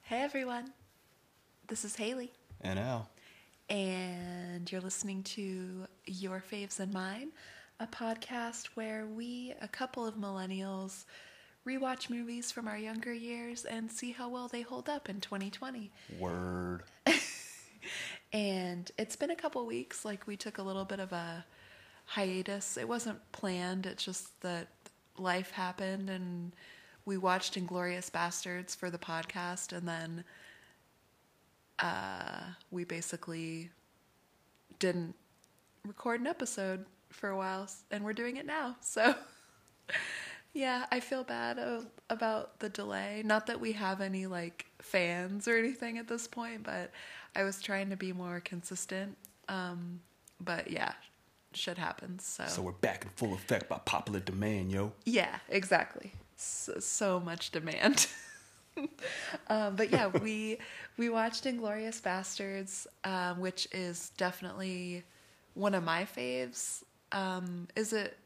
Hey everyone, this is Hayley, And Al. and you're listening to Your Faves and Mine, a podcast where we, a couple of millennials, rewatch movies from our younger years and see how well they hold up in 2020. Word. And it's been a couple weeks, like we took a little bit of a hiatus. It wasn't planned, it's just that life happened and we watched Inglourious Basterds for the podcast and then uh, we basically didn't record an episode for a while and we're doing it now. So yeah, I feel bad o- about the delay. Not that we have any like fans or anything at this point, but I was trying to be more consistent. Um, but yeah, shit happens. So, So we're back in full effect by popular demand, yo. yeah, exactly. So, so much demand. um, but yeah, we we watched Inglourious Basterds, um, which is definitely one of my faves. Um, is it?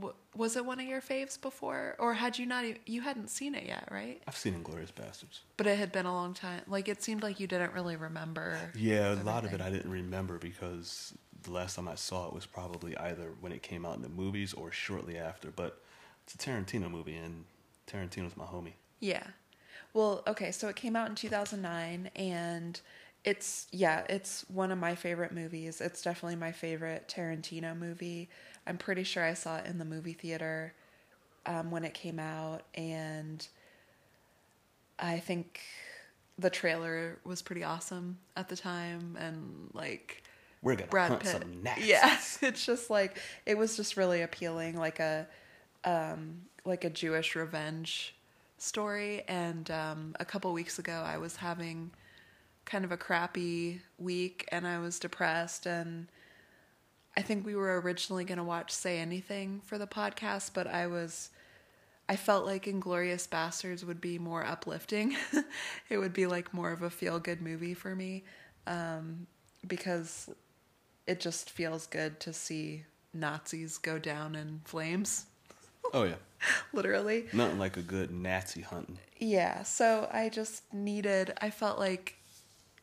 W- Was it one of your faves before, or had you not? e- You hadn't seen it yet, right? I've seen Inglourious Basterds. But it had been a long time. Like it seemed like you didn't really remember. Yeah, a lot of it. I didn't remember because the last time I saw it was probably either when it came out in the movies or shortly after. But it's a Tarantino movie, and Tarantino's my homie. Yeah. Well, okay, so it came out in 2009 and it's yeah, it's one of my favorite movies. It's definitely my favorite Tarantino movie. I'm pretty sure I saw it in the movie theater um, when it came out and I think the trailer was pretty awesome at the time and like We're gonna Brad hunt Pitt. some gnats. Yeah, it's just like it was just really appealing, like a um, like a Jewish revenge story. And um, a couple weeks ago, I was having kind of a crappy week, and I was depressed. And I think we were originally going to watch Say Anything for the podcast, but I was. I felt like Inglourious Basterds would be more uplifting. it would be like more of a feel good movie for me um, because it just feels good to see Nazis go down in flames, Oh yeah, literally. nothing like a good Nazi hunting. Yeah, so I just needed, I felt like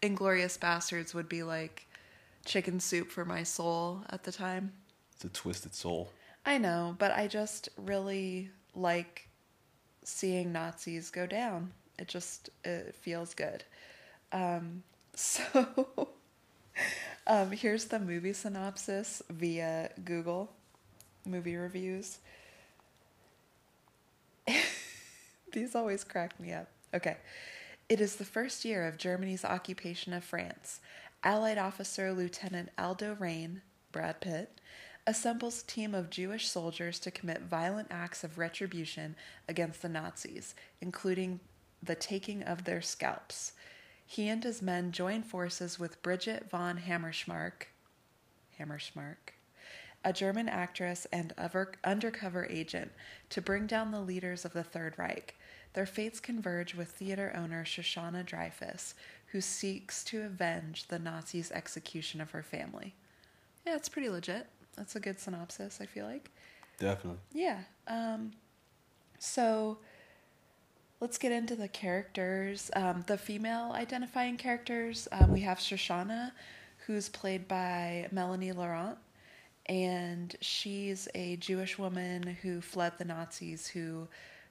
Inglourious Basterds would be like chicken soup for my soul at the time. It's a twisted soul. I know, but I just really like seeing Nazis go down. It just it feels good. Um, so um, here's the movie synopsis via Google movie reviews. These always crack me up. Okay. It is the first year of Germany's occupation of France. Allied officer Lieutenant Aldo Raine, Brad Pitt, assembles a team of Jewish soldiers to commit violent acts of retribution against the Nazis, including the taking of their scalps. He and his men join forces with Bridget von Hammersmark, Hammersmark, a German actress and undercover agent, to bring down the leaders of the Third Reich. Their fates converge with theater owner Shoshana Dreyfus, who seeks to avenge the Nazis' execution of her family. Yeah, it's pretty legit. That's a good synopsis, I feel like. Definitely. Yeah. Um, so let's get into the characters. Um, the female identifying characters, um, we have Shoshana, who's played by Melanie Laurent, and she's a Jewish woman who fled the Nazis who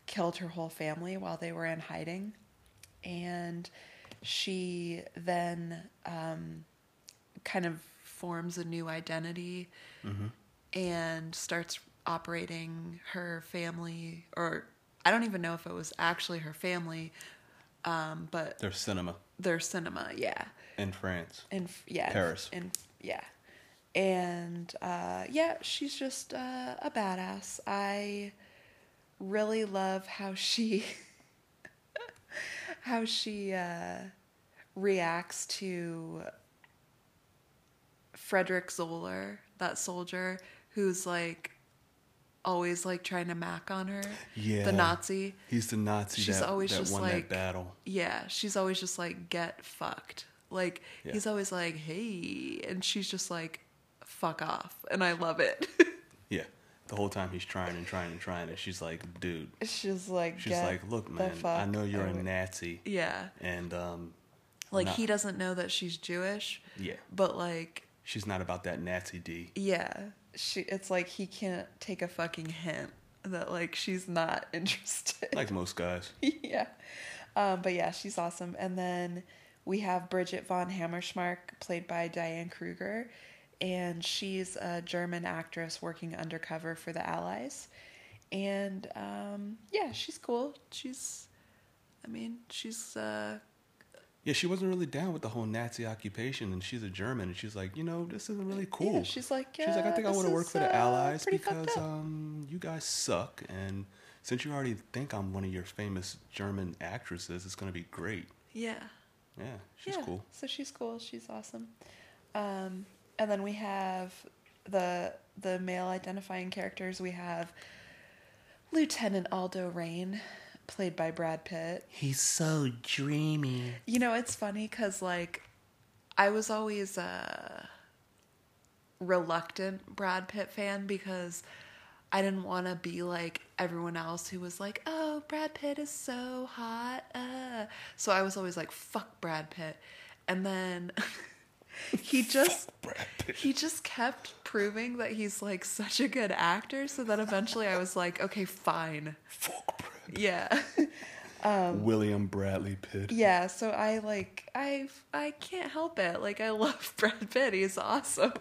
killed her whole family while they were in hiding. And she then um, kind of forms a new identity and starts operating her family, or I don't even know if it was actually her family, um, but There's cinema their cinema, yeah, in France. in yeah, Paris. in yeah, and uh, yeah, she's just uh, a badass. I really love how she how she uh, reacts to Frederick Zoller, that soldier who's like always like trying to mac on her. Yeah. The Nazi. He's the Nazi She's that, always that just like battle. Yeah, she's always just like get fucked. Like Yeah. he's always like, "Hey," and she's just like, fuck off, and I love it. Yeah. The whole time he's trying and trying and trying, and she's like, "Dude." she's like, She's like, "Look, man, I know you're a. Nazi, Yeah, and um, like not- he doesn't know that she's Jewish, yeah, but like, she's not about that Nazi D. yeah, she. It's like he can't take a fucking hint that like she's not interested. Like most guys. yeah. Um, but yeah, she's awesome. And then we have Bridget von Hammersmark, played by Diane Kruger, and she's a German actress working undercover for the Allies. And um, yeah, she's cool. She's, I mean, she's uh, Yeah, she wasn't really down with the whole Nazi occupation, and she's a German, and she's like, you know, this isn't really cool. Yeah, she's like, yeah, she's like, I think I want to work for the uh, Allies because um, you guys suck, and since you already think I'm one of your famous German actresses, it's gonna be great. yeah. Yeah, she's yeah, cool. So she's cool. She's awesome. Um, and then we have the the male identifying characters. We have Lieutenant Aldo Raine, played by Brad Pitt. He's so dreamy. You know, it's funny because like I was always a reluctant Brad Pitt fan because I didn't want to be like everyone else who was like, "Oh, Brad Pitt is so hot." Uh. So I was always like, "Fuck Brad Pitt," and then he just he just kept proving that he's like such a good actor. So that eventually I was like, "Okay, fine, Fuck Brad. yeah." William Bradley Pitt. Yeah, so I like I I can't help it. Like I love Brad Pitt. He's awesome.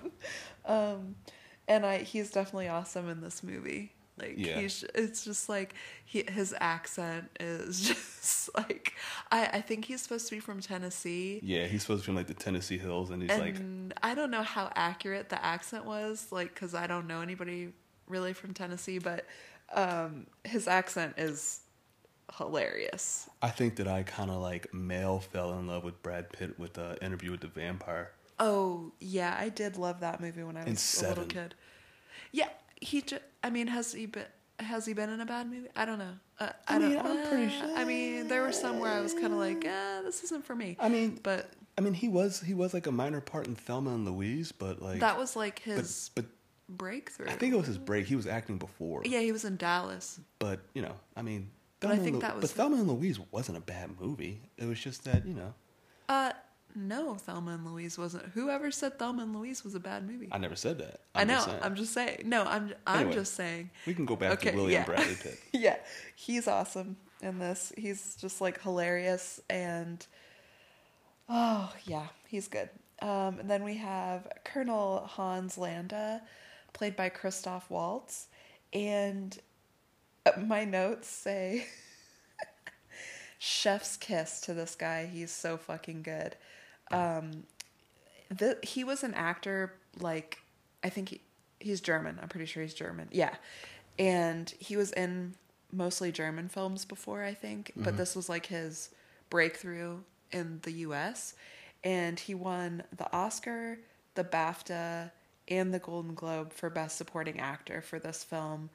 Um and I he's definitely awesome in this movie. Like Yeah. he's it's just like he, his accent is just like I I think he's supposed to be from Tennessee. Yeah, he's supposed to be from like the Tennessee Hills, and he's like, I don't know how accurate the accent was, like, because I don't know anybody really from Tennessee, but um, his accent is hilarious. I think that I kind of like male fell in love with Brad Pitt with the interview with the vampire. Oh yeah, I did love that movie when I was And a little kid. Yeah, he. Ju- I mean, has he been? Has he been in a bad movie? I don't know. Uh, I, I don't. mean, I'm pretty sure- I mean, there were some where I was kind of like, ah, this isn't for me. I mean, But I mean, he was he was like a minor part in Thelma and Louise, but like that was like his but breakthrough. I think it was his break. He was acting before. Yeah, he was in Dallas. But you know, I mean, But I Thelma and think Lou- that was- But Thelma and Louise wasn't a bad movie. It was just that you know, Uh, no, Thelma and Louise wasn't. Whoever said Thelma and Louise was a bad movie? I never said that. I I'm know. just. I'm just saying. No, I'm. I'm Anyway. just saying. we can go back to William yeah. Bradley Pitt. yeah, he's awesome in this. He's just like hilarious and oh yeah, he's good. Um, and then we have Colonel Hans Landa, played by Christoph Waltz, and uh, my notes say chef's kiss to this guy. He's so fucking good. Um, the, he was an actor like I think he, he's German. I'm pretty sure he's German. Yeah, and he was in mostly German films before I think, but this was like his breakthrough in the U.S. And he won the Oscar, the BAFTA, and the Golden Globe for Best Supporting Actor for this film,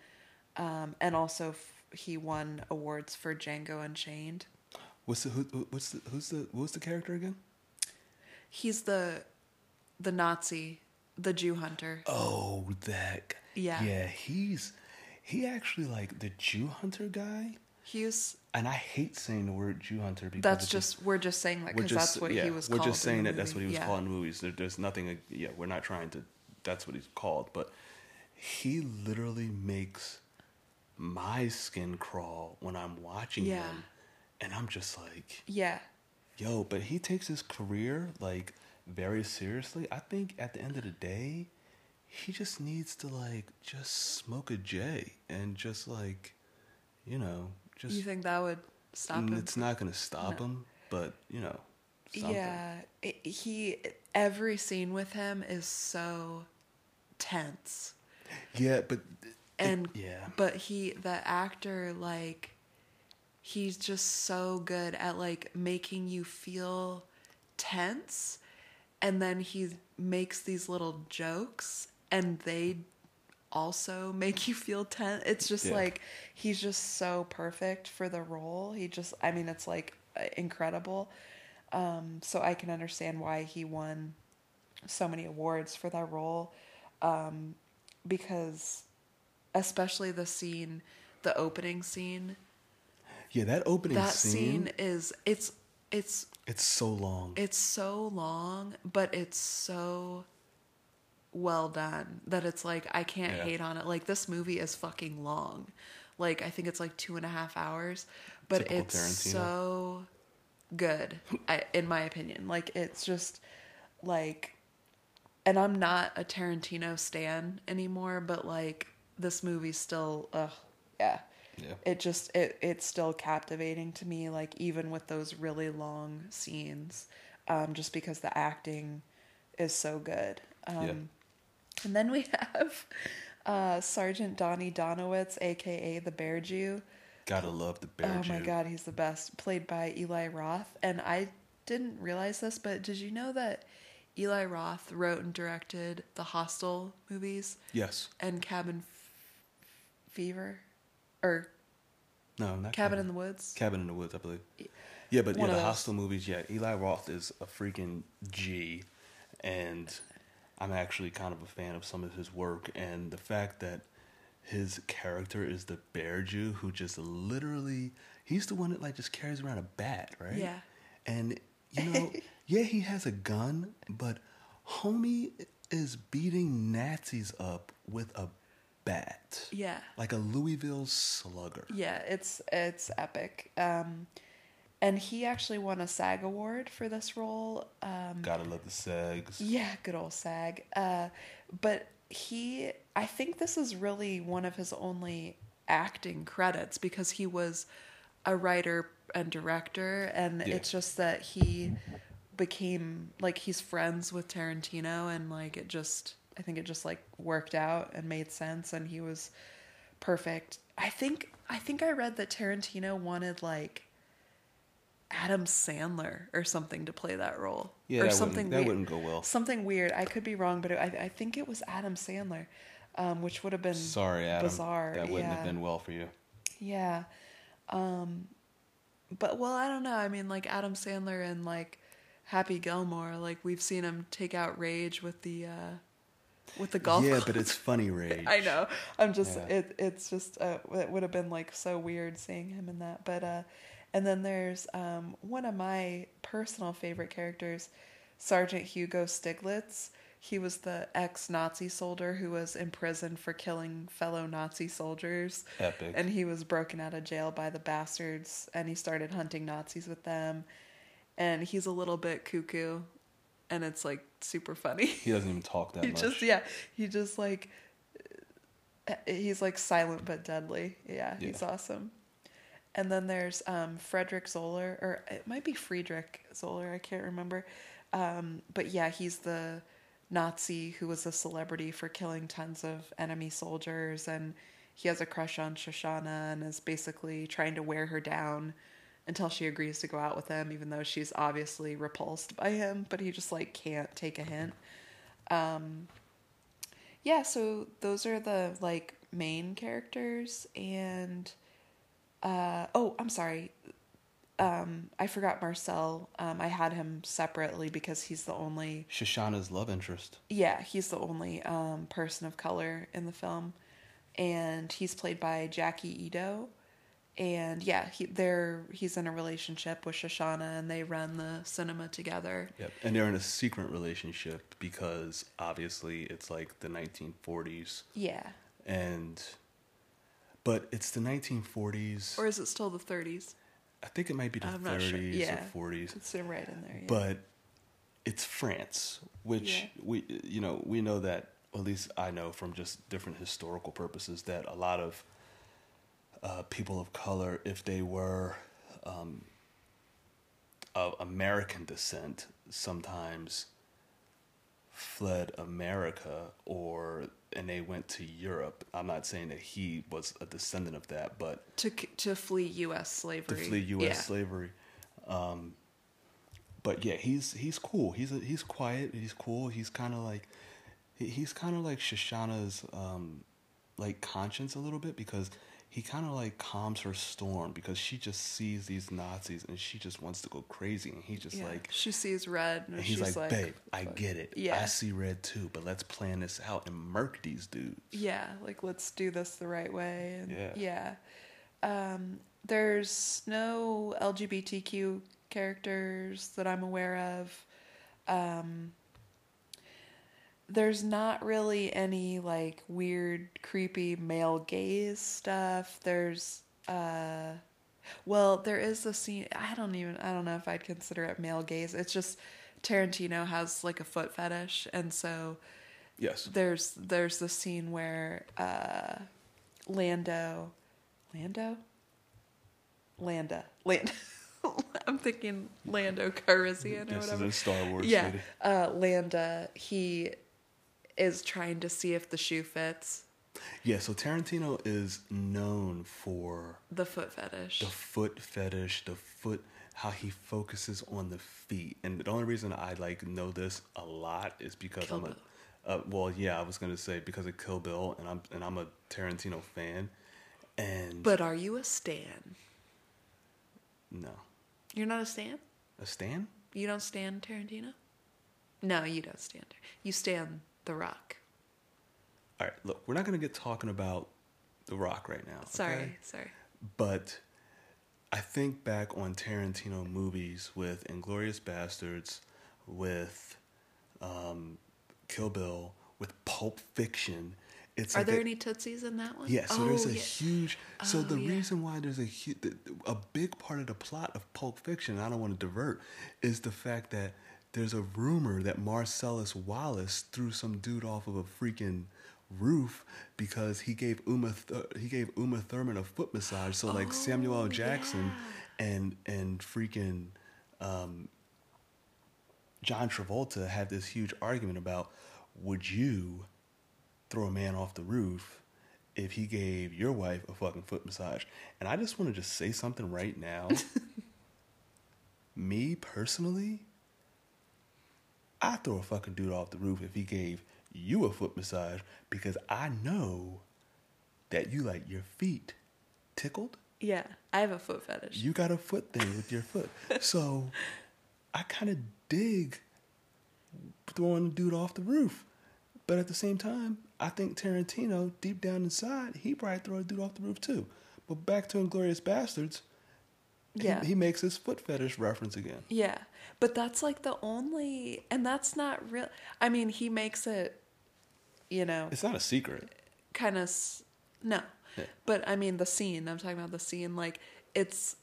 um, and also f- he won awards for Django Unchained. What's the who, what's the who's the what's the character again? He's the the Nazi, the Jew hunter. Oh, that. Yeah. Yeah, he's he actually like the Jew hunter guy. He's And I hate saying the word Jew hunter because that's just we're just saying that we're because just that's what yeah, he was. we're called just in saying the that that's what he was yeah. called in movies. There, there's nothing. Yeah, we're not trying to. That's what he's called. But he literally makes my skin crawl when I'm watching Yeah. him, and I'm just like, Yeah, yo. But he takes his career like very seriously. I think at the end of the day, he just needs to like just smoke a J and just like, you know, just you think that would stop him? It's not to stop No. him, but you know, something. Yeah, it, he every scene with him is so tense, yeah, but it- and yeah, but he the actor like he's just so good at like making you feel tense, and then he makes these little jokes, and they also make you feel tense. It's just Yeah. like he's just so perfect for the role. He just, I mean, it's like incredible. Um, so I can understand why he won so many awards for that role. um, because especially the scene, the opening scene. Yeah, that opening that scene, scene is it's it's it's so long. it's so long, but it's so well done that it's like I can't Yeah. hate on it. Like this movie is fucking long. Like I think it's like two and a half hours, but Typical it's Tarantino. so good, I, in my opinion. Like it's just like, and I'm not a Tarantino stan anymore, but like this movie still, ugh, yeah. Yeah. It just it it's still captivating to me, like even with those really long scenes, um, just because the acting is so good. Um, Yeah. And then we have uh, Sergeant Donnie Donowitz, aka the Bear Jew. Gotta love the bear. Jew. Oh my god, he's the best. Played by Eli Roth. And I didn't realize this, but did you know that Eli Roth wrote and directed the Hostel movies Yes. and Cabin F- Fever? Or No, not Cabin in the Woods? Cabin in the Woods, I believe. Yeah, but yeah, One of the those. Hostel movies. Yeah, Eli Roth is a freaking G, and I'm actually kind of a fan of some of his work. And the fact that his character is the bear Jew who just literally he's the one that like just carries around a bat, right? Yeah. And you know, yeah, he has a gun, but homie is beating Nazis up with a bat. Yeah. Like a Louisville slugger. Yeah, it's it's epic. Um, and he actually won a SAG award for this role. Um, Gotta love the Segs. yeah, good old SAG. Uh, but he, I think this is really one of his only acting credits because he was a writer and director, and Yeah. it's just that he became like he's friends with Tarantino, and like it just, I think it just like worked out and made sense, and he was perfect. I think I think I read that Tarantino wanted like Adam Sandler or something to play that role. Yeah, or that something wouldn't, that weird. wouldn't go well. Something weird. I could be wrong, but I, I think it was Adam Sandler, um, which would have been Sorry, Adam. bizarre. That wouldn't yeah. have been well for you. Yeah. Um, but well, I don't know. I mean, like Adam Sandler and like Happy Gilmore, like we've seen him take out rage with the uh, with the golf. yeah, club. but it's funny rage. I know. I'm just Yeah. it. It's just uh, it would have been like so weird seeing him in that. But uh, and then there's um one of my personal favorite characters, Sergeant Hugo Stiglitz. He was the ex-Nazi soldier who was imprisoned for killing fellow Nazi soldiers. Epic. And he was broken out of jail by the bastards, and he started hunting Nazis with them. And he's a little bit cuckoo, and it's like super funny. He doesn't even talk that he much. just yeah he just like uh, he's like silent but deadly yeah, he's awesome and then there's um frederick zoller or it might be friedrich zoller i can't remember um but yeah he's the nazi who was a celebrity for killing tons of enemy soldiers and he has a crush on shoshana and is basically trying to wear her down until she agrees to go out with him even though she's obviously repulsed by him but he just like can't take a hint um yeah so those are the like main characters and uh oh i'm sorry um i forgot marcel um i had him separately because he's the only Shoshana's love interest. yeah he's the only um person of color in the film and he's played by Jacky Ido. And yeah he they're he's in a relationship with shoshana and they run the cinema together Yep. And they're in a secret relationship because obviously it's like the 1940s. yeah And, but it's the 1940s. or is it still the 30s I think it might be the I'm 30s sure. Yeah. or 40s. it's right in there yeah. But it's France, which Yeah. we, you know, we know that, at least I know from just different historical purposes, that a lot of uh, people of color, if they were um, of American descent, sometimes fled America or and they went to Europe. I'm not saying that he was a descendant of that, but to to flee U.S. to slavery. flee U.S. Yeah. slavery. Um, but yeah, he's he's cool. He's a, he's quiet. He's cool. He's kind of like he, he's kind of like Shoshana's um, like conscience a little bit because he kind of like calms her storm because she just sees these Nazis and she just wants to go crazy and he's just Yeah. like she sees red and, and he's like, like, babe, I get it. Yeah. I see red too, but let's plan this out and murk these dudes. Yeah, like let's do this the right way. And Yeah. yeah. Um, there's no LGBTQ characters that I'm aware of. Um, there's not really any like weird, creepy male gaze stuff. There's uh well, there is the scene I don't even I don't know if I'd consider it male gaze. It's just Tarantino has like a foot fetish and so Yes. there's there's the scene where uh Lando Lando Landa Land I'm thinking Lando Calrissian or This is whatever. a Star Wars yeah, uh, Landa he is trying to see if the shoe fits Yeah, so Tarantino is known for the foot fetish. the foot fetish, the foot how he focuses on the feet. And the only reason I like know this a lot is because Kill I'm a uh, well, yeah, I was gonna say because of Kill Bill, and I'm and I'm a Tarantino fan, and but are you a stan? no, You're not a stan? a Stan. You don't stand Tarantino? No, you don't stand. You stand The Rock. All right, look, we're not gonna get talking about The Rock right now. Sorry, okay? sorry. But I think back on Tarantino movies with Inglourious Basterds, with um, Kill Bill, with Pulp Fiction. It's Are like there a- any tootsies in that one? Yeah, so there's Oh, a yeah. huge. So Oh, the yeah. reason why there's a huge, a big part of the plot of Pulp Fiction, I don't want to divert, is the fact that there's a rumor that Marcellus Wallace threw some dude off of a freaking roof because he gave Uma Th- he gave Uma Thurman a foot massage. So like Samuel L. Oh, Jackson yeah. and and freaking um, John Travolta had this huge argument about would you throw a man off the roof if he gave your wife a fucking foot massage. And I just want to just say something right now. Me personally, I throw a fucking dude off the roof if he gave you a foot massage because I know that you like your feet tickled. Yeah, I have a foot fetish. You got a foot thing with your foot. So I kind of dig throwing a dude off the roof. But at the same time, I think Tarantino, deep down inside, he probably throw a dude off the roof too. But back to Inglourious Basterds, Yeah. he, makes his foot fetish reference again. Yeah, but that's like the only, and that's not real. I mean, he makes it, you know, It's not a secret. kind of no, Yeah. but I mean the scene. I'm talking about the scene. Like it's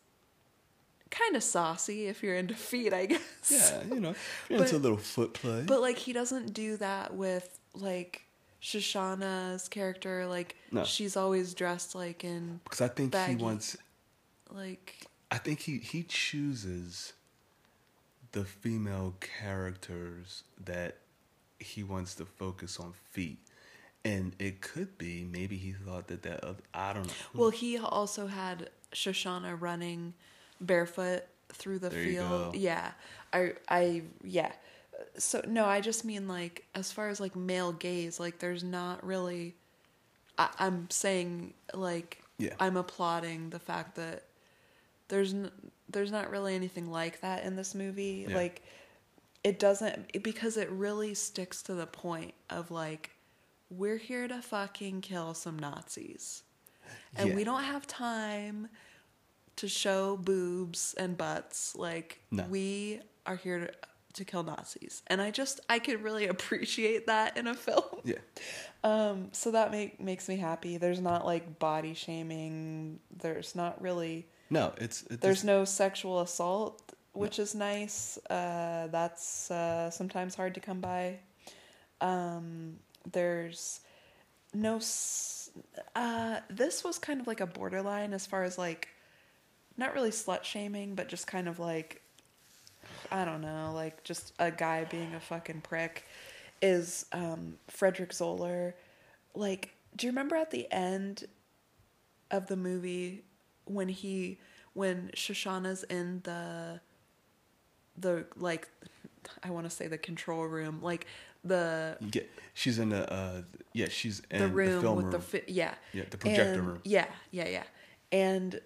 kind of saucy if you're into feet, I guess. Yeah, you know, But- into a little foot play. But like he doesn't do that with like Shoshana's character. Like No. she's always dressed like in because I think baggy. he wants like I think he he chooses the female characters that he wants to focus on feet, and it could be maybe he thought that that oth- I don't know. Well, he also had Shoshana running barefoot through the There field. Yeah. I I yeah. So no, I just mean like as far as like male gaze, like there's not really I, I'm saying like Yeah. I'm applauding the fact that there's n- there's not really anything like that in this movie. Yeah. Like it doesn't because it really sticks to the point of like we're here to fucking kill some Nazis. And Yeah. we don't have time to show boobs and butts. Like No. we are here to, to kill Nazis. And I just I could really appreciate that in a film. Yeah, Um so that make makes me happy. There's not like body shaming. There's not really no, it's, it's there's no sexual assault, which is nice. Uh, that's uh, sometimes hard to come by. Um, there's no. S- uh, this was kind of like a borderline as far as like, not really slut shaming, but just kind of like, I don't know, like just a guy being a fucking prick. Is um, Frederick Zoller like? Do you remember at the end of the movie when he when Shoshana's in the the like I want to say the control room like the get she's in the uh yeah she's in the room film with room. the fi- yeah Yeah, the projector And- room. yeah yeah yeah and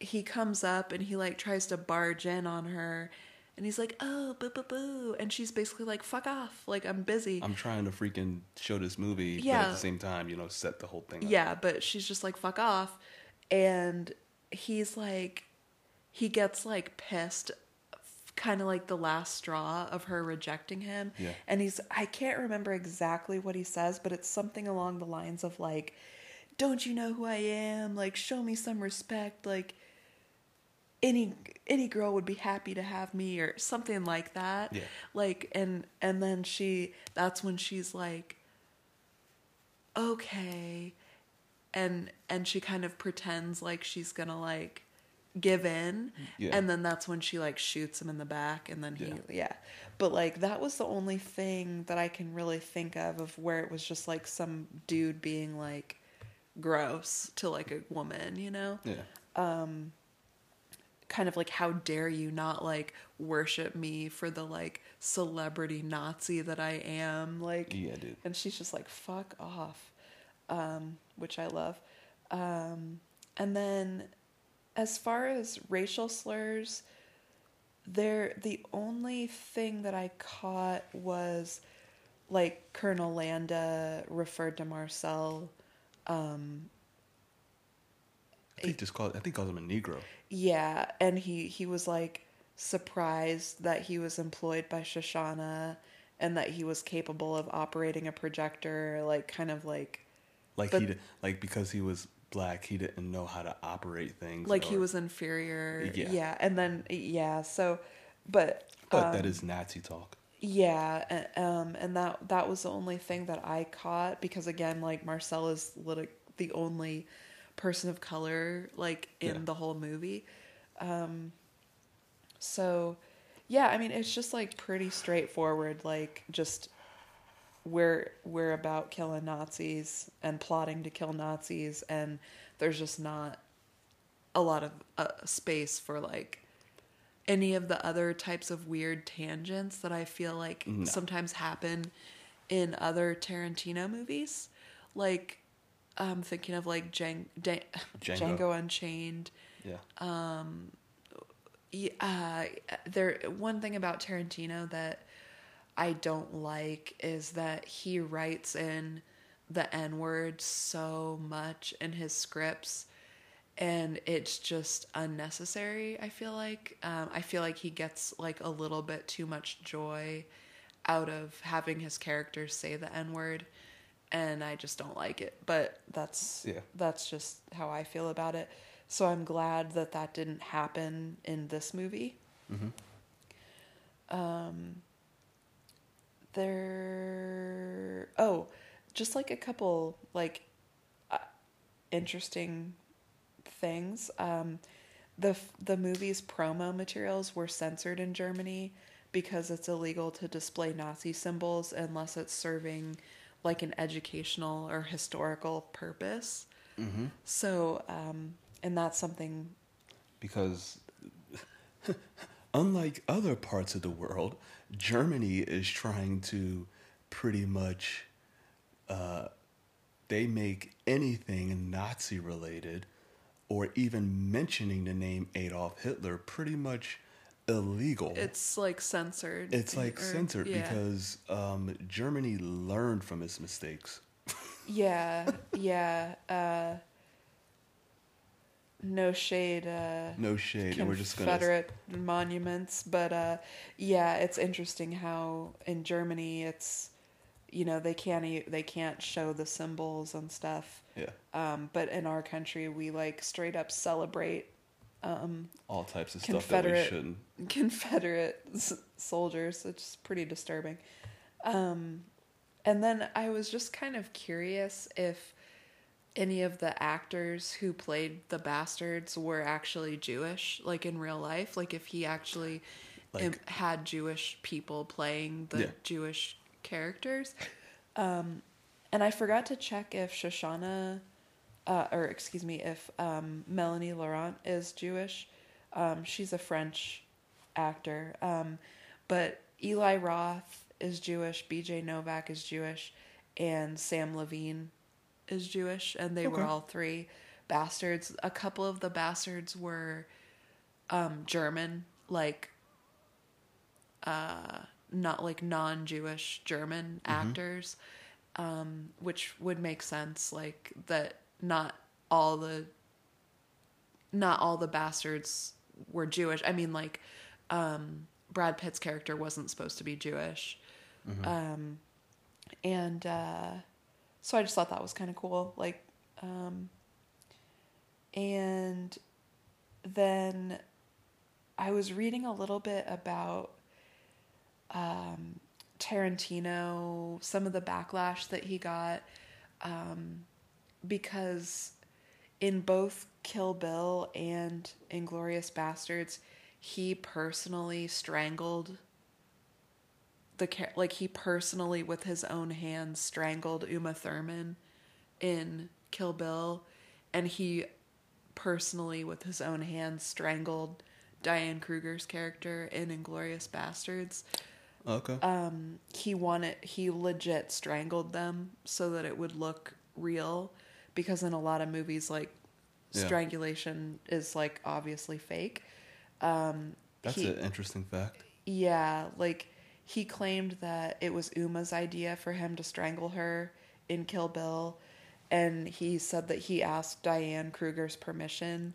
he comes up and he like tries to barge in on her and he's like oh boo boo boo and she's basically like fuck off like i'm busy I'm trying to freaking show this movie, but at the same time, you know, set the whole thing. up. yeah but she's just like fuck off and he's like he gets like pissed kind of like the last straw of her rejecting him Yeah. and he's i can't remember exactly what he says but it's something along the lines of like don't you know who i am like show me some respect like any any girl would be happy to have me or something like that Yeah. like and and then she that's when she's like okay and and she kind of pretends like she's gonna like give in Yeah. and then that's when she like shoots him in the back and then he Yeah. yeah. but like that was the only thing that i can really think of of where it was just like some dude being like gross to like a woman you know Yeah. um kind of like how dare you not like worship me for the like celebrity nazi that i am like Yeah, dude. and she's just like fuck off um which i love um and then as far as racial slurs there the only thing that i caught was like colonel landa referred to marcel um I think just called I think calls him a Negro. yeah, and he he was like surprised that he was employed by Shoshana and that he was capable of operating a projector, like kind of like Like But- he like because he was black, he didn't know how to operate things. like he was inferior. Yeah. and then yeah, so but But um, that is Nazi talk. Yeah, um, and that that was the only thing that I caught because again, like Marcel is lit- the only person of color like in Yeah. the whole movie. Um, so, yeah, I mean, it's just like pretty straightforward. Like, just we're we're about killing Nazis and plotting to kill Nazis, and there's just not a lot of uh, space for like any of the other types of weird tangents that I feel like No. sometimes happen in other Tarantino movies. Like I'm thinking of like Django, Django. Django Unchained. Yeah. Um. Yeah, uh, there one thing about Tarantino that I don't like is that he writes in the N word so much in his scripts and it's just unnecessary i feel like. Um, i feel like he gets like a little bit too much joy out of having his characters say the n word and i just don't like it. But that's Yeah. that's just how i feel about it. So i'm glad that that didn't happen in this movie. Um there oh just like a couple like uh, interesting things. Um, the the movie's promo materials were censored in Germany because it's illegal to display Nazi symbols unless it's serving like an educational or historical purpose. Mm-hmm. So, um, and that's something. because unlike other parts of the world, Germany is trying to pretty much uh, they make anything Nazi related or even mentioning the name Adolf Hitler pretty much illegal. It's like censored. It's like or- censored yeah. because um, Germany learned from its mistakes. Yeah, yeah. Uh, no shade. Uh, No shade, and we're just gonna Confederate monuments, but uh, yeah, it's interesting how in Germany it's, you know, they can't they can't show the symbols and stuff. yeah Um, but in our country, we like straight up celebrate all types of stuff that we Confederate shouldn't. Confederate s- soldiers. It's pretty disturbing. Um, and then I was just kind of curious if any of the actors who played the bastards were actually Jewish, like in real life. Like if he actually Like- im- had Jewish people playing the Yeah. Jewish characters. Um, and I forgot to check if Shoshana, uh, or excuse me, if um, Melanie Laurent is Jewish. Um, she's a French actor. Um, but Eli Roth is Jewish, BJ Novak is Jewish, and Samm Levine is Jewish, and they were all three bastards. A couple of the bastards were um, German, like uh, not like non-Jewish German actors, um, which would make sense. Like that, not all the not all the bastards were Jewish. I mean, like um, Brad Pitt's character wasn't supposed to be Jewish, um, and uh, so I just thought that was kind of cool. Like, um, and then I was reading a little bit about um, Tarantino, some of the backlash that he got, um, because in both Kill Bill and Inglourious Basterds, he personally strangled the like he personally with his own hands strangled Uma Thurman in Kill Bill, and he personally with his own hands strangled Diane Kruger's character in Inglourious Basterds Okay. um, he wanted he legit strangled them so that it would look real because in a lot of movies like Yeah. strangulation is like obviously fake um That's he- an interesting fact. yeah like he claimed that it was uma's idea for him to strangle her in kill bill and he said that he asked diane kruger's permission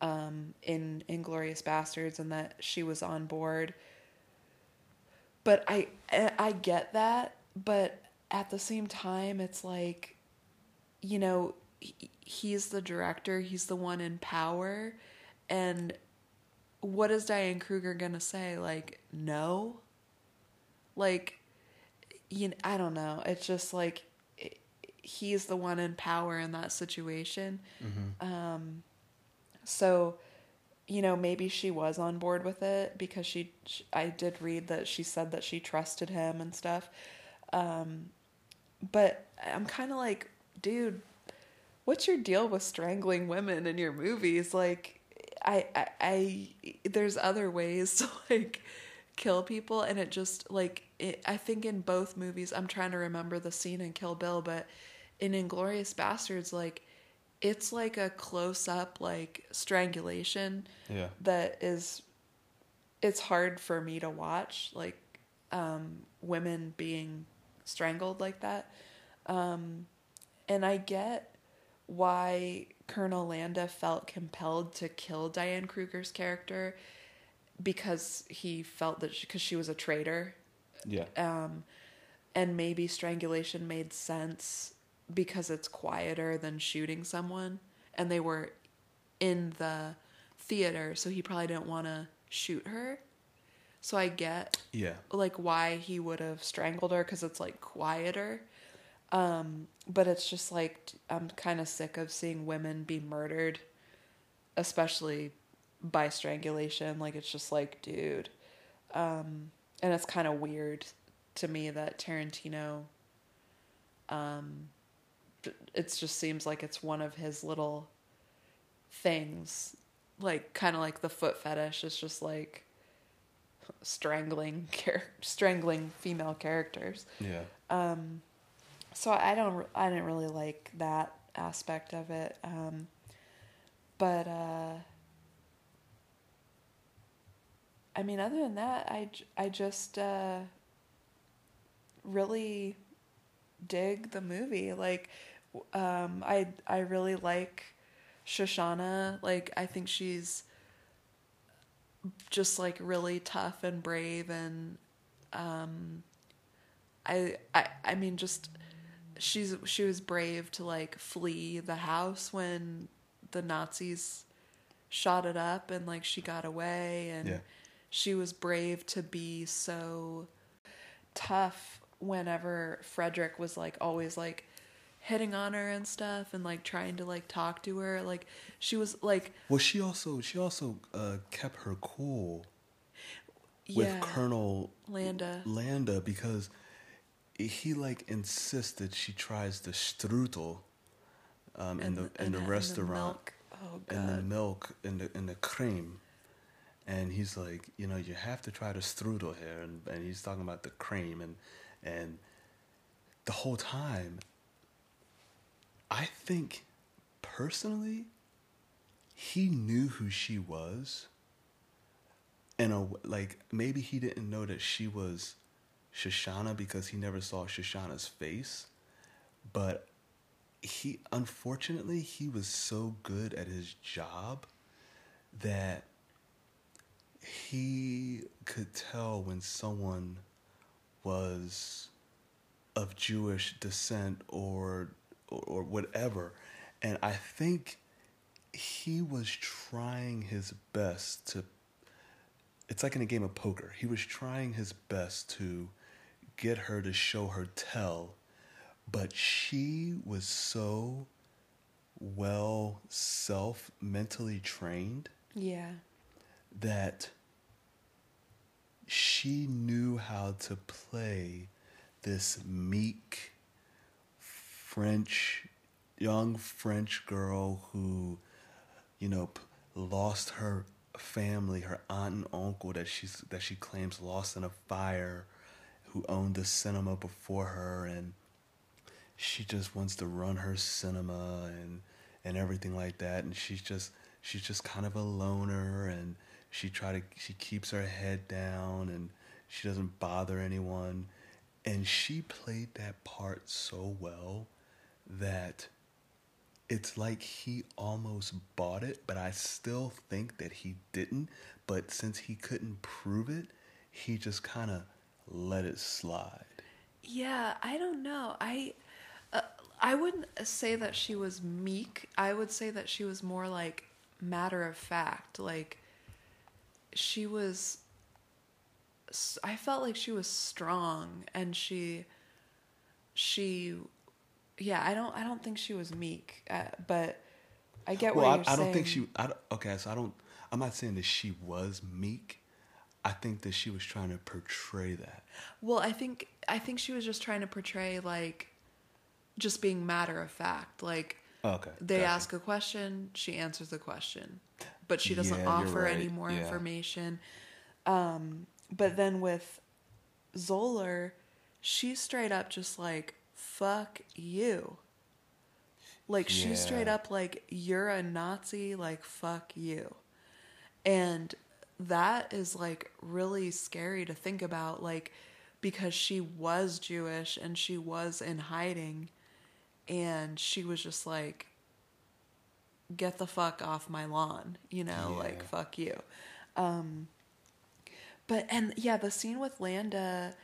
um, in inglourious basterds and that she was on board but I I get that, but at the same time, it's like, you know, he's the director, he's the one in power, and what is Diane Kruger gonna say? Like, no, like, you know, I don't know. It's just like i- he's the one in power in that situation. Um, so you know maybe she was on board with it because she, sh i did read that she said that she trusted him and stuff um but i'm kind of like dude what's your deal with strangling women in your movies like I, I i there's other ways to like kill people and it just like it, i think in both movies i'm trying to remember the scene in kill bill but in inglourious basterds like it's like a close up like strangulation Yeah. that is it's hard for me to watch like um women being strangled like that um and i get why colonel landa felt compelled to kill diane kruger's character because he felt that because she, was a traitor Yeah. um, and maybe strangulation made sense because it's quieter than shooting someone and they were in the theater so he probably didn't want to shoot her so i get Yeah. like why he would have strangled her because it's like quieter um but it's just like i'm kind of sick of seeing women be murdered especially by strangulation like it's just like dude um and it's kind of weird to me that tarantino um it just seems like it's one of his little things like kind of like the foot fetish it's just like strangling char- strangling female characters Yeah. um so i don't i didn't really like that aspect of it um but uh i mean other than that I, I just uh really dig the movie like um i i really like shoshana like i think she's just like really tough and brave and um I I I mean just she's she was brave to like flee the house when the Nazis shot it up and like she got away and Yeah. She was brave to be so tough whenever Frederick was like always like hitting on her and stuff and like trying to like talk to her. Like she was like Well, she also she also uh, kept her cool with yeah. Colonel Landa. Landa because he like insisted she tries the strudel um, in the in the and restaurant. milk. oh god and the milk and the and the cream, and he's like, you know, you have to try the strudel here, and, and he's talking about the cream, and and the whole time, I think personally, he knew who she was. And a like maybe he didn't know that she was Shoshana because he never saw Shoshana's face, but he unfortunately he was so good at his job that he could tell when someone was of Jewish descent or, or whatever and I think he was trying his best to it's like in a game of poker he was trying his best to get her to show her tell but she was so well self mentally trained Yeah. That she knew how to play this meek French, young French girl who, you know, lost her family, her aunt and uncle that she's that she claims lost in a fire, who owned the cinema before her, and she just wants to run her cinema and and everything like that and she's just she's just kind of a loner and she try to she keeps her head down and she doesn't bother anyone and she played that part so well that it's like he almost bought it but I still think that he didn't but since he couldn't prove it he just kind of let it slide Yeah, I don't know. I uh, I wouldn't say that she was meek. I would say that she was more like matter of fact. Like she was I felt like she was strong and she she yeah, I don't I don't think she was meek. Uh, but I get well, what I, you're I saying. don't think she. I don't, okay, so I don't. I'm not saying that she was meek. I think that she was trying to portray that. Well, I think I think she was just trying to portray like just being matter of fact. Like Okay, they gotcha. ask a question, she answers the question, but she doesn't Yeah, offer any more Yeah. information. Um, but then with Zoller, she's straight up just like fuck you. Like she's straight up like you're a Nazi, like fuck you. And that is like really scary to think about like because she was Jewish and she was in hiding and she was just like get the fuck off my lawn, you know, like fuck you. Um but and yeah, the scene with Landa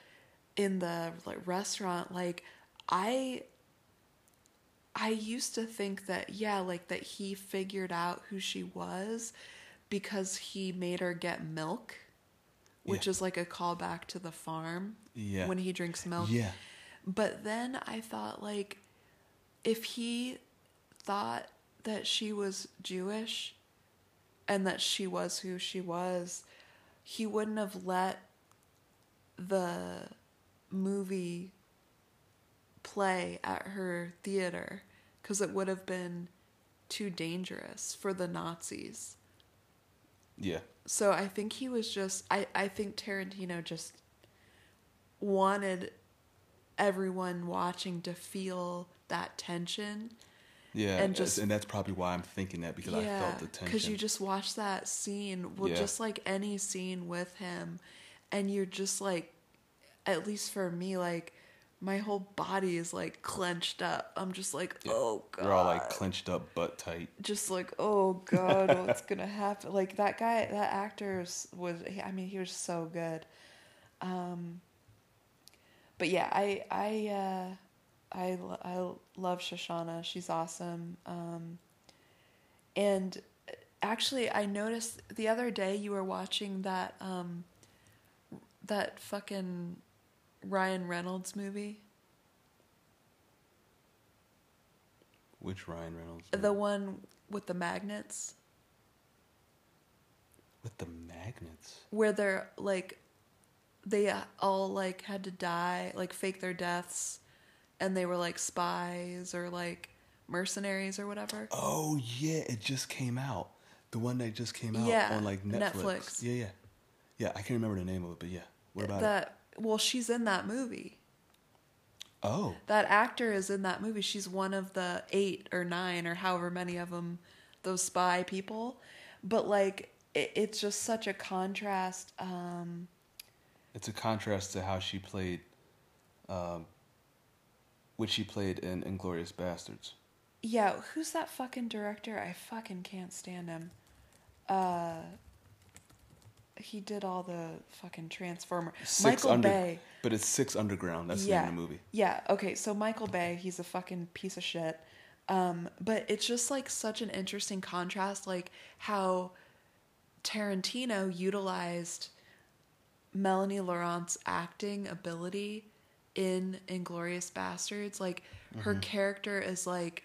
in the like restaurant like I I used to think that yeah, like that he figured out who she was because he made her get milk, which Yeah. is like a callback to the farm Yeah. when he drinks milk. Yeah. But then I thought like if he thought that she was Jewish and that she was who she was, he wouldn't have let the movie play at her theater because it would have been too dangerous for the Nazis. Yeah. So I think he was just I, I think Tarantino just wanted everyone watching to feel that tension. Yeah. And just- and that's probably why I'm thinking that because I felt the tension. Because you just watch that scene, well, Yeah. just like any scene with him, and you're just like, at least for me, like my whole body is like clenched up. I'm just like, oh god, We're all like clenched up, butt tight. just like, oh god, what's gonna happen? Like that guy, that actor was, was I mean, he was so good. Um, but yeah, I I uh, I I love Shoshana. She's awesome. Um, and actually, I noticed the other day you were watching that um, that fucking Ryan Reynolds movie, Which Ryan Reynolds? the one with the magnets. with the magnets. where they're like they all like had to die like fake their deaths and they were like spies or like mercenaries or whatever Oh yeah, it just came out. The one that just came out Yeah, on like Netflix. Netflix. Yeah, yeah, yeah. I can't remember the name of it, but yeah. What about it? that well, she's in that movie. Oh, That actor is in that movie. She's one of the eight or nine or however many of them, those spy people. But like, it, it's just such a contrast. Um, it's a contrast to how she played, um, which she played in Inglourious Basterds. yeah, who's that fucking director? I fucking can't stand him. Uh, he did all the fucking Transformer. Six Michael Under- Bay. But it's Six Underground. That's yeah. the name of the movie. Yeah. Okay. So Michael Bay, he's a fucking piece of shit. Um, but it's just like such an interesting contrast, like how Tarantino utilized Melanie Laurent's acting ability in Inglourious Basterds. Like her character is like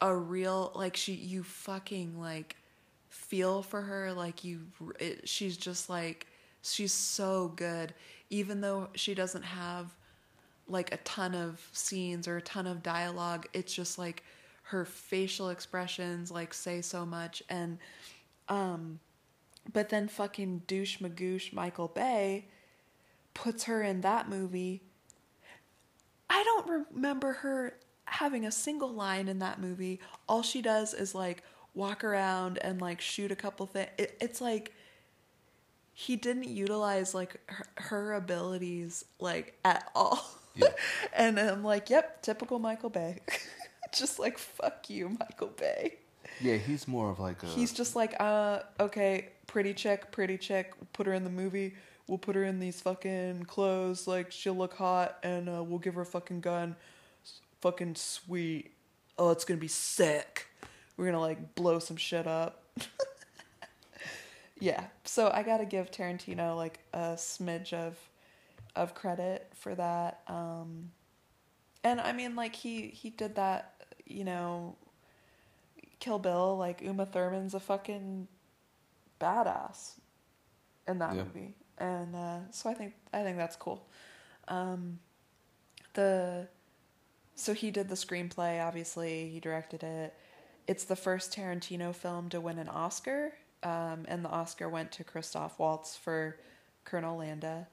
a real like she you fucking like feel for her like you it, she's just like she's so good even though she doesn't have like a ton of scenes or a ton of dialogue it's just like her facial expressions like say so much and um but then fucking douche magoosh michael bay puts her in that movie I don't remember her having a single line in that movie. All she does is like walk around and like shoot a couple things. It, it's like he didn't utilize like her, her abilities like at all. Yeah. and I'm like, yep, typical Michael Bay. just like fuck you, Michael Bay. Yeah, he's more of like a. He's just like, uh, okay, pretty chick, pretty chick. Put her in the movie. We'll put her in these fucking clothes. Like she'll look hot, and uh, we'll give her a fucking gun. S- Fucking sweet. Oh, it's gonna be sick. We're gonna like blow some shit up. yeah. So I gotta give Tarantino like a smidge of of credit for that. Um, and I mean, like he he did that. You know, Kill Bill, like Uma Thurman's a fucking badass in that Yeah. movie, and uh, so I think I think that's cool. Um, the so he did the screenplay. Obviously, he directed it. It's the first Tarantino film to win an Oscar, um, and the Oscar went to Christoph Waltz for Colonel Landa,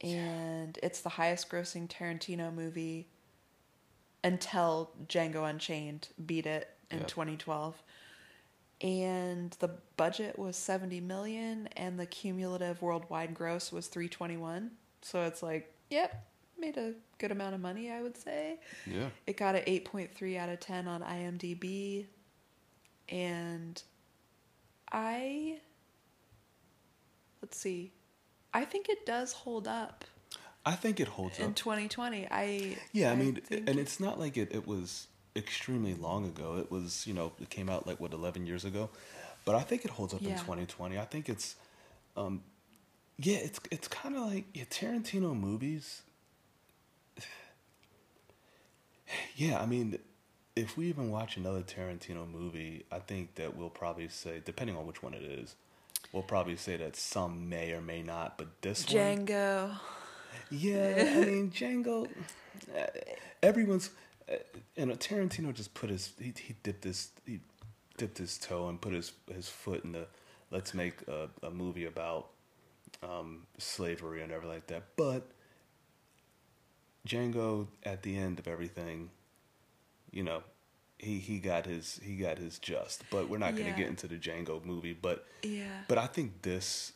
and it's the highest-grossing Tarantino movie until Django Unchained beat it in Yeah. 2012 and the budget was 70 million and the cumulative worldwide gross was 321 so it's like yep made a good amount of money i would say yeah. it got an 8.3 out of 10 on imdb and i let's see i think it does hold up I think it holds up. in 2020 i Yeah, I mean, and it's not like it, it was extremely long ago. It was, you know, it came out like what eleven years ago, but I think it holds up in 2020. I think it's, um, yeah, it's it's kind of like yeah, Tarantino movies. Yeah, I mean, if we even watch another Tarantino movie, I think that we'll probably say, depending on which one it is, we'll probably say that some may or may not, but this one, django yeah, I mean Django. Everyone's, you know, Tarantino just put his he, he dipped his he dipped his toe and put his his foot in the let's make a, a movie about um, slavery and everything like that. But Django, at the end of everything, you know, he he got his he got his just. But we're not going to Yeah. get into the Django movie. But yeah but I think this,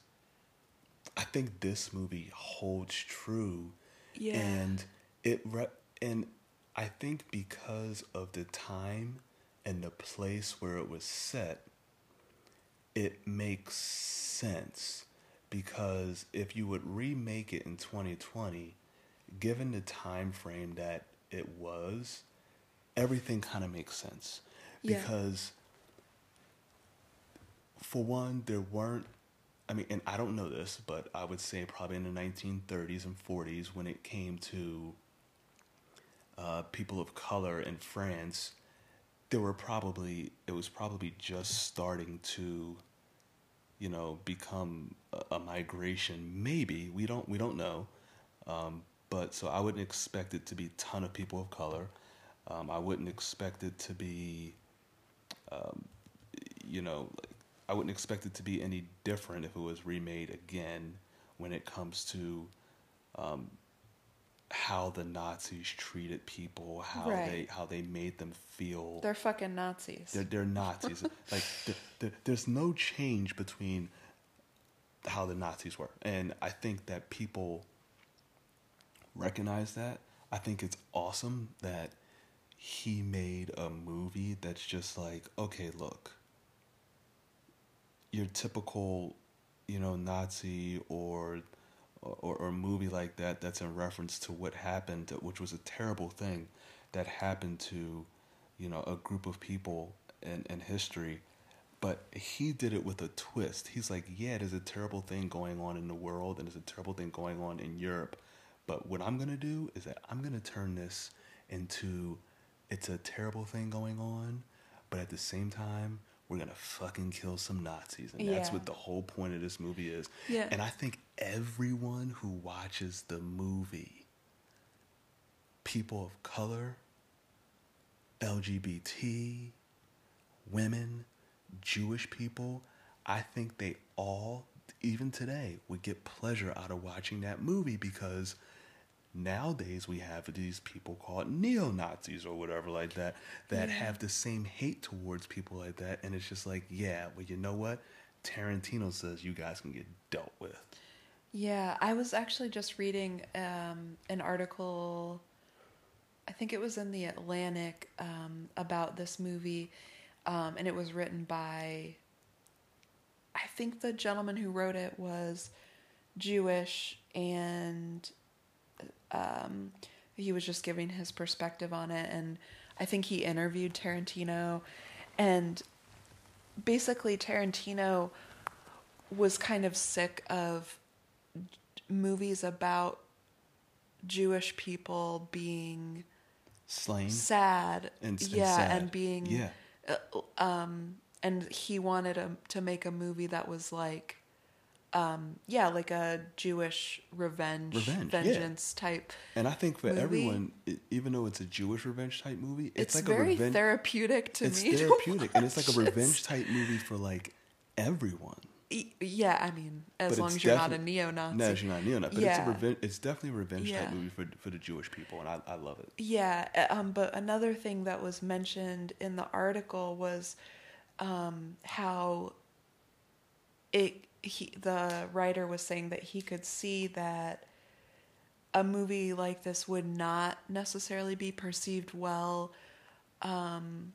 I think this movie holds true, Yeah. and it re- and I think because of the time and the place where it was set, it makes sense. Because if you would remake it in 2020, given the time frame that it was, everything kind of makes sense. Yeah. Because for one, there weren't. I mean, and I don't know this, but I would say probably in the 1930s and 40s, when it came to uh, people of color in France, there were probably it was probably just starting to, you know, become a, a migration. Maybe we don't we don't know, um, but so I wouldn't expect it to be a ton of people of color. Um, I wouldn't expect it to be you know, I wouldn't expect it to be any different if it was remade again when it comes to um, how the Nazis treated people, how Right. they how they made them feel. They're fucking Nazis. They're, they're Nazis. like the, the, there's no change between how the Nazis were, and I think that people recognize that. I think it's awesome that he made a movie that's just like, okay, look, your typical, you know, Nazi or or, or a movie like that that's in reference to what happened, which was a terrible thing that happened to, you know, a group of people in, in history. But he did it with a twist. He's like, yeah, there's a terrible thing going on in the world and there's a terrible thing going on in Europe. But what I'm going to do is that I'm going to turn this into it's a terrible thing going on, but at the same time, we're to fucking kill some Nazis. And that's Yeah. what the whole point of this movie is. Yeah. And I think everyone who watches the movie, people of color, LGBT, women, Jewish people, I think they all, even today, would get pleasure out of watching that movie because nowadays we have these people called neo Nazis or whatever like that that have the same hate towards people like that. And it's just like, yeah, well, you know what? Tarantino says you guys can get dealt with. Yeah, I was actually just reading um, an article. I think it was in the Atlantic um, about this movie, um, and it was written by. I think the gentleman who wrote it was Jewish, and um, he was just giving his perspective on it. And I think he interviewed Tarantino, and basically Tarantino was kind of sick of movies about Jewish people being Slain. sad, And- and yeah, sad. and being, Yeah. uh, um, and he wanted a, to make a movie that was like, um, yeah, like a Jewish revenge, Revenge, yeah. vengeance type. And I think for movie. everyone, i even though it's a Jewish revenge type movie, it's, It's, like very a revenge. therapeutic to it's me. to therapeutic, and it's like a revenge type movie for like everyone. Yeah, I mean, as But long as you're not a neo-Nazi. No, you're not neo Nazi. But it's a Yeah. revenge. It's definitely a revenge Yeah. type movie for for the Jewish people, and I, I love it. Yeah, um, but another thing that was mentioned in the article was um, how it he the writer was saying that he could see that a movie like this would not necessarily be perceived well um,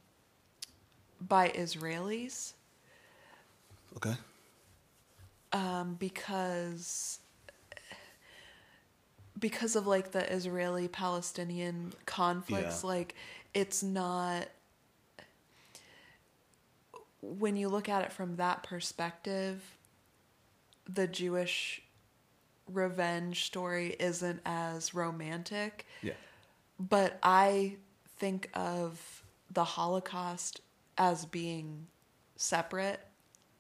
by Israelis Okay. um, because because of like the Israeli Palestinian conflicts, Yeah. like it's not when you look at it from that perspective, the Jewish revenge story isn't as romantic. Yeah. But I think of the Holocaust as being separate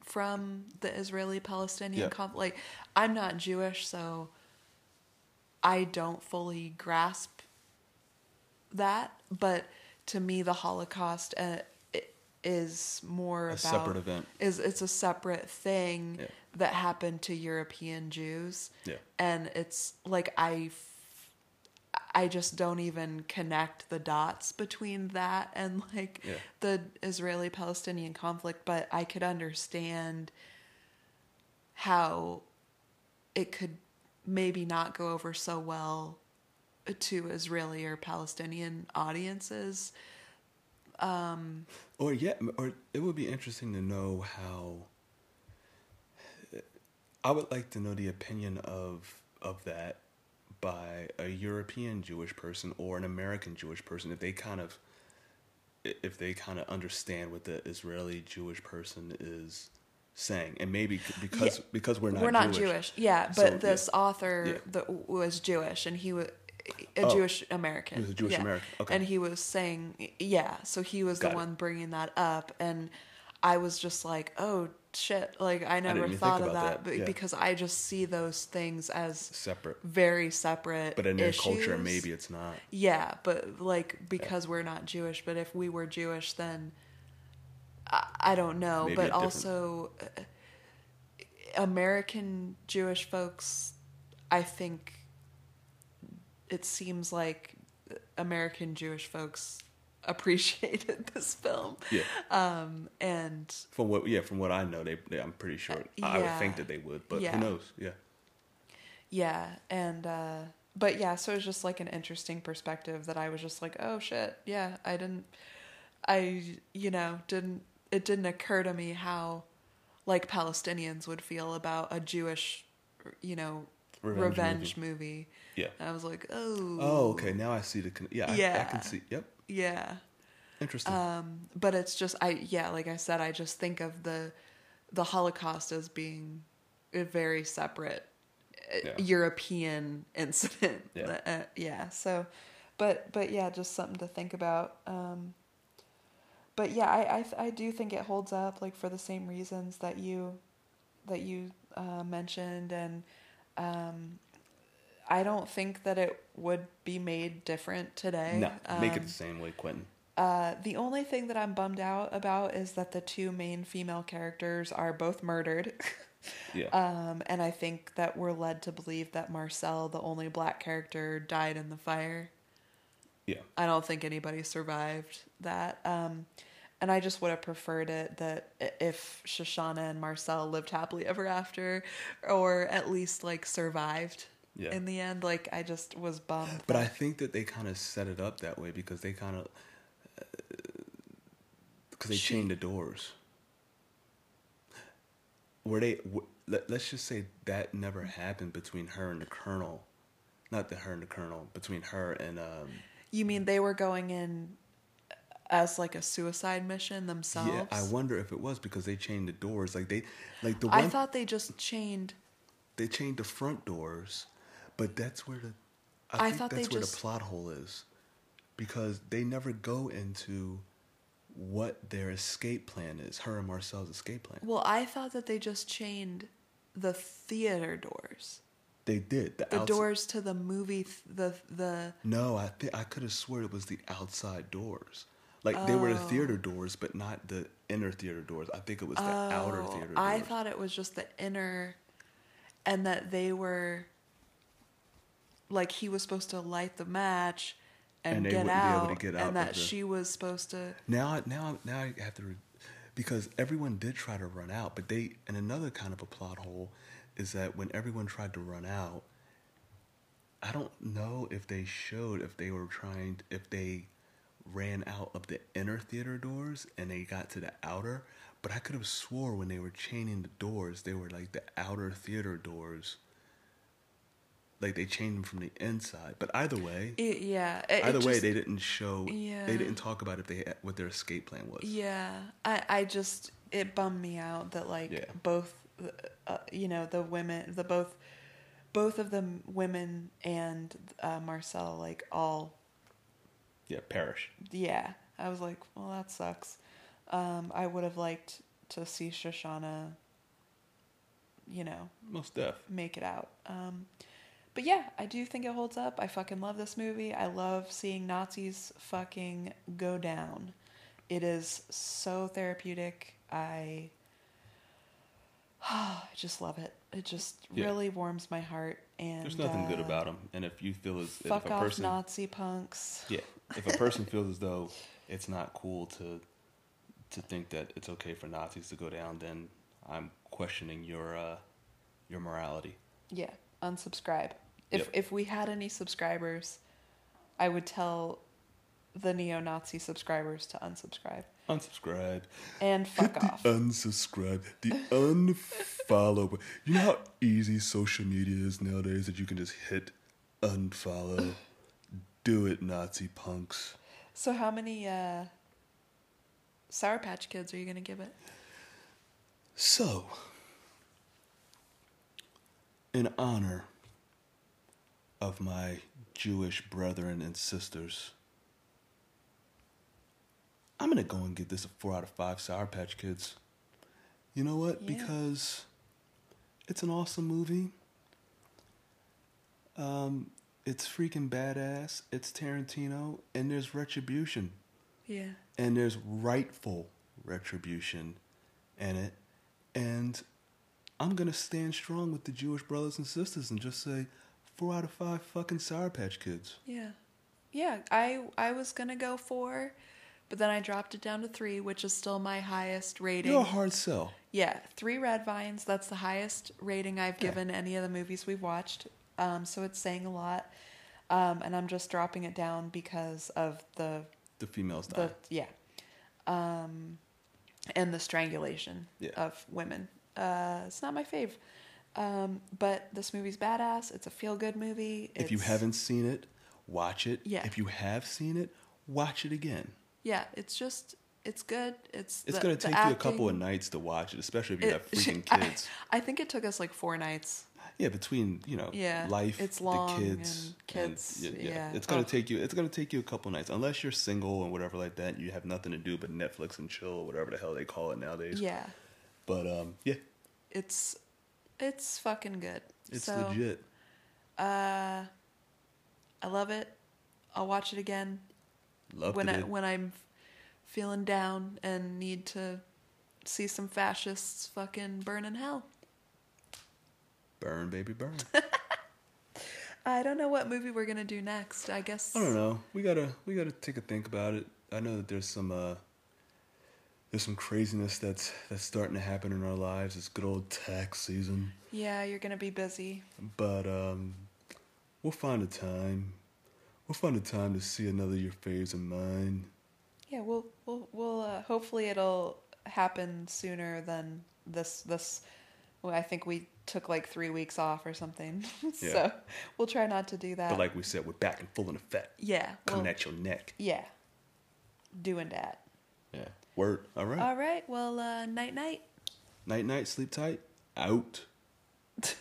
from the Israeli Palestinian Yeah. conflict. Like, I'm not Jewish, so I don't fully grasp that. But to me, the Holocaust uh, is more A about separate event. Is it's a separate thing Yeah. That happened to European Jews Yeah. and it's like I, f- I just don't even connect the dots between that and like Yeah. the Israeli-Palestinian conflict, but I could understand how it could maybe not go over so well to Israeli or Palestinian audiences. Um, or yeah, or it would be interesting to know how. I would like to know the opinion of of that by a European Jewish person or an American Jewish person if they kind of if they kind of understand what the Israeli Jewish person is saying and maybe because Yeah. because we're not We're not Jewish, Jewish, yeah. But So, yeah. this author Yeah. that was Jewish, and he was a Oh. Jewish American. He was a Jewish yeah. American, okay. And he was saying, yeah. So he was Got the it. one bringing that up, and I was just like, oh shit! Like I never thought of that, that, but yeah. because I just see those things as separate very separate. but in their culture maybe it's not Yeah, but like because we're not Jewish, but if we were Jewish, then I, I don't know, Maybe but also uh, American Jewish folks, I think it seems like American Jewish folks appreciated this film. Yeah. Um, and From what, yeah, from what I know, they, they I'm pretty sure. I would think that they would, but Yeah. who knows? Yeah. yeah, and uh, but yeah, so it was just like an interesting perspective that I was just like, oh shit, yeah, I didn't, I you know didn't it didn't occur to me how like Palestinians would feel about a Jewish, you know, Revenge revenge, movie. Yeah. And I was like, oh, Oh, okay. Now I see the. Con- yeah, I, I can see. Yep. Yeah. Interesting. Um, but it's just I yeah, like I said, I just think of the the Holocaust as being a very separate uh, Yeah. European incident. Yeah. Uh, yeah. So, but but yeah, just something to think about. Um, but yeah, I, I I do think it holds up, like for the same reasons that you that you uh, mentioned, and um, I don't think that it would be made different today. no, make it Um, the same way, Quentin. uh, the only thing that I'm bummed out about is that the two main female characters are both murdered. Yeah. um, and I think that we're led to believe that Marcel, the only black character, died in the fire. yeah. I don't think anybody survived that. Um, and I just would have preferred it that if Shoshana and Marcel lived happily ever after, or at least like survived Yeah. in the end. Like I just was bummed. But that- I think that they kind of set it up that way because they kind of because they She- chained the doors. Were they? w- Let, let's just say that never happened between her and the colonel, not the her and the colonel, between her and um. you mean they were going in as like a suicide mission themselves? Yeah, I wonder if it was because they chained the doors. Like they, like the I thought they just chained. they chained the front doors, but that's where the I I, think that's where just- the plot hole is, because they never go into what their escape plan is. Her and Marcel's escape plan. Well, I thought that they just chained the theater doors, They did the, the outs- doors to the movie, th- the the. No, I think I could have swore it was the outside doors. Like they were the Oh. theater doors, but not the inner theater doors. I think it was the outer Oh, theater doors. I thought it was just the inner, and that they were. Like he was supposed to light the match, and, And get wouldn't be able out, get out and that the- she was supposed to. Now, I- now, now I have to, re- because everyone did try to run out, but they, and another kind of a plot hole is that when everyone tried to run out, I don't know if they showed if they were trying, if they ran out of the inner theater doors and they got to the outer, but I could have swore when they were chaining the doors, they were like the outer theater doors. Like they chained them from the inside, but either way, It, yeah. it- it either way, they didn't show. Yeah. They didn't talk about if they what their escape plan was. Yeah, I, I just it bummed me out that like Yeah. both, uh, you know, the women, the both, both of the women and uh, Marcel like all, Yeah, perish. yeah. I was like, well, that sucks. Um, I would have liked to see Shoshana, you know, Most def. make it out. Um, but yeah, I do think it holds up. I fucking love this movie. I love seeing Nazis fucking go down. It is so therapeutic. I, I just love it. It just Yeah. really warms my heart. And There's nothing good uh, about them. And if you feel as if Fuck a off, person, Nazi punks. yeah, if a person feels as though it's not cool to to think that it's okay for Nazis to go down, then I'm questioning your uh, your morality. Yeah, unsubscribe. If Yep. if we had any subscribers, I would tell the neo-Nazi subscribers to unsubscribe Unsubscribe. and Hit fuck the off. unsubscribe. The unfollow. You know how easy social media is nowadays that you can just hit unfollow. Do it, Nazi punks. So how many uh, Sour Patch Kids are you gonna give it? So, in honor of my Jewish brethren and sisters, I'm gonna go and give this a four out of five Sour Patch Kids. You know what? Yeah. Because it's an awesome movie. Um, it's freaking badass. It's Tarantino, and there's retribution Yeah. and there's rightful, retribution in it. And I'm gonna stand strong with the Jewish brothers and sisters and just say four out of five fucking Sour Patch Kids. Yeah. Yeah, I I was gonna go four, but then I dropped it down to three, which is still my highest rating. You're a hard sell. Yeah, three red vines. That's the highest rating I've Yeah. given any of the movies we've watched. Um, so it's saying a lot. Um, and I'm just dropping it down because of the The females die. the yeah, um, and the strangulation Yeah. of women. Uh, it's not my fave. Um, but this movie's badass. It's a feel good movie. if you haven't seen it, watch it. Yeah. If you have seen it, watch it again. yeah, it's just it's good. It's It's the- gonna take you a couple of nights to watch it, especially if you it- have freaking kids. I, think it took us like four nights. Yeah, between you know, Yeah, life, it's long the kids, and kids, yeah, yeah. it's gonna Oh. take you. It's gonna take you a couple nights, unless you're single and whatever like that. And you have nothing to do but Netflix and chill, or whatever the hell they call it nowadays. Yeah, But um, yeah, it's it's fucking good. it's so, legit. Uh, I love it. I'll watch it again Loved when I it. when I'm feeling down and need to see some fascists fucking burn in hell. burn, baby, burn. I don't know what movie we're gonna do next. I guess I don't know. We gotta we gotta take a think about it. I know that there's some uh there's some craziness that's that's starting to happen in our lives. It's good old tax season. Yeah, you're gonna be busy. But um we'll find a time. We'll find a time to see another of your faves and mine. Yeah, we'll we'll we'll uh, hopefully it'll happen sooner than this this. Well, I think we took like three weeks off or something, Yeah. so we'll try not to do that. But like we said, we're back and full in effect. yeah, Coming well, at your neck. yeah, doing that. Yeah. Word. All right. All right, well, uh, night night. night night, sleep tight. Out.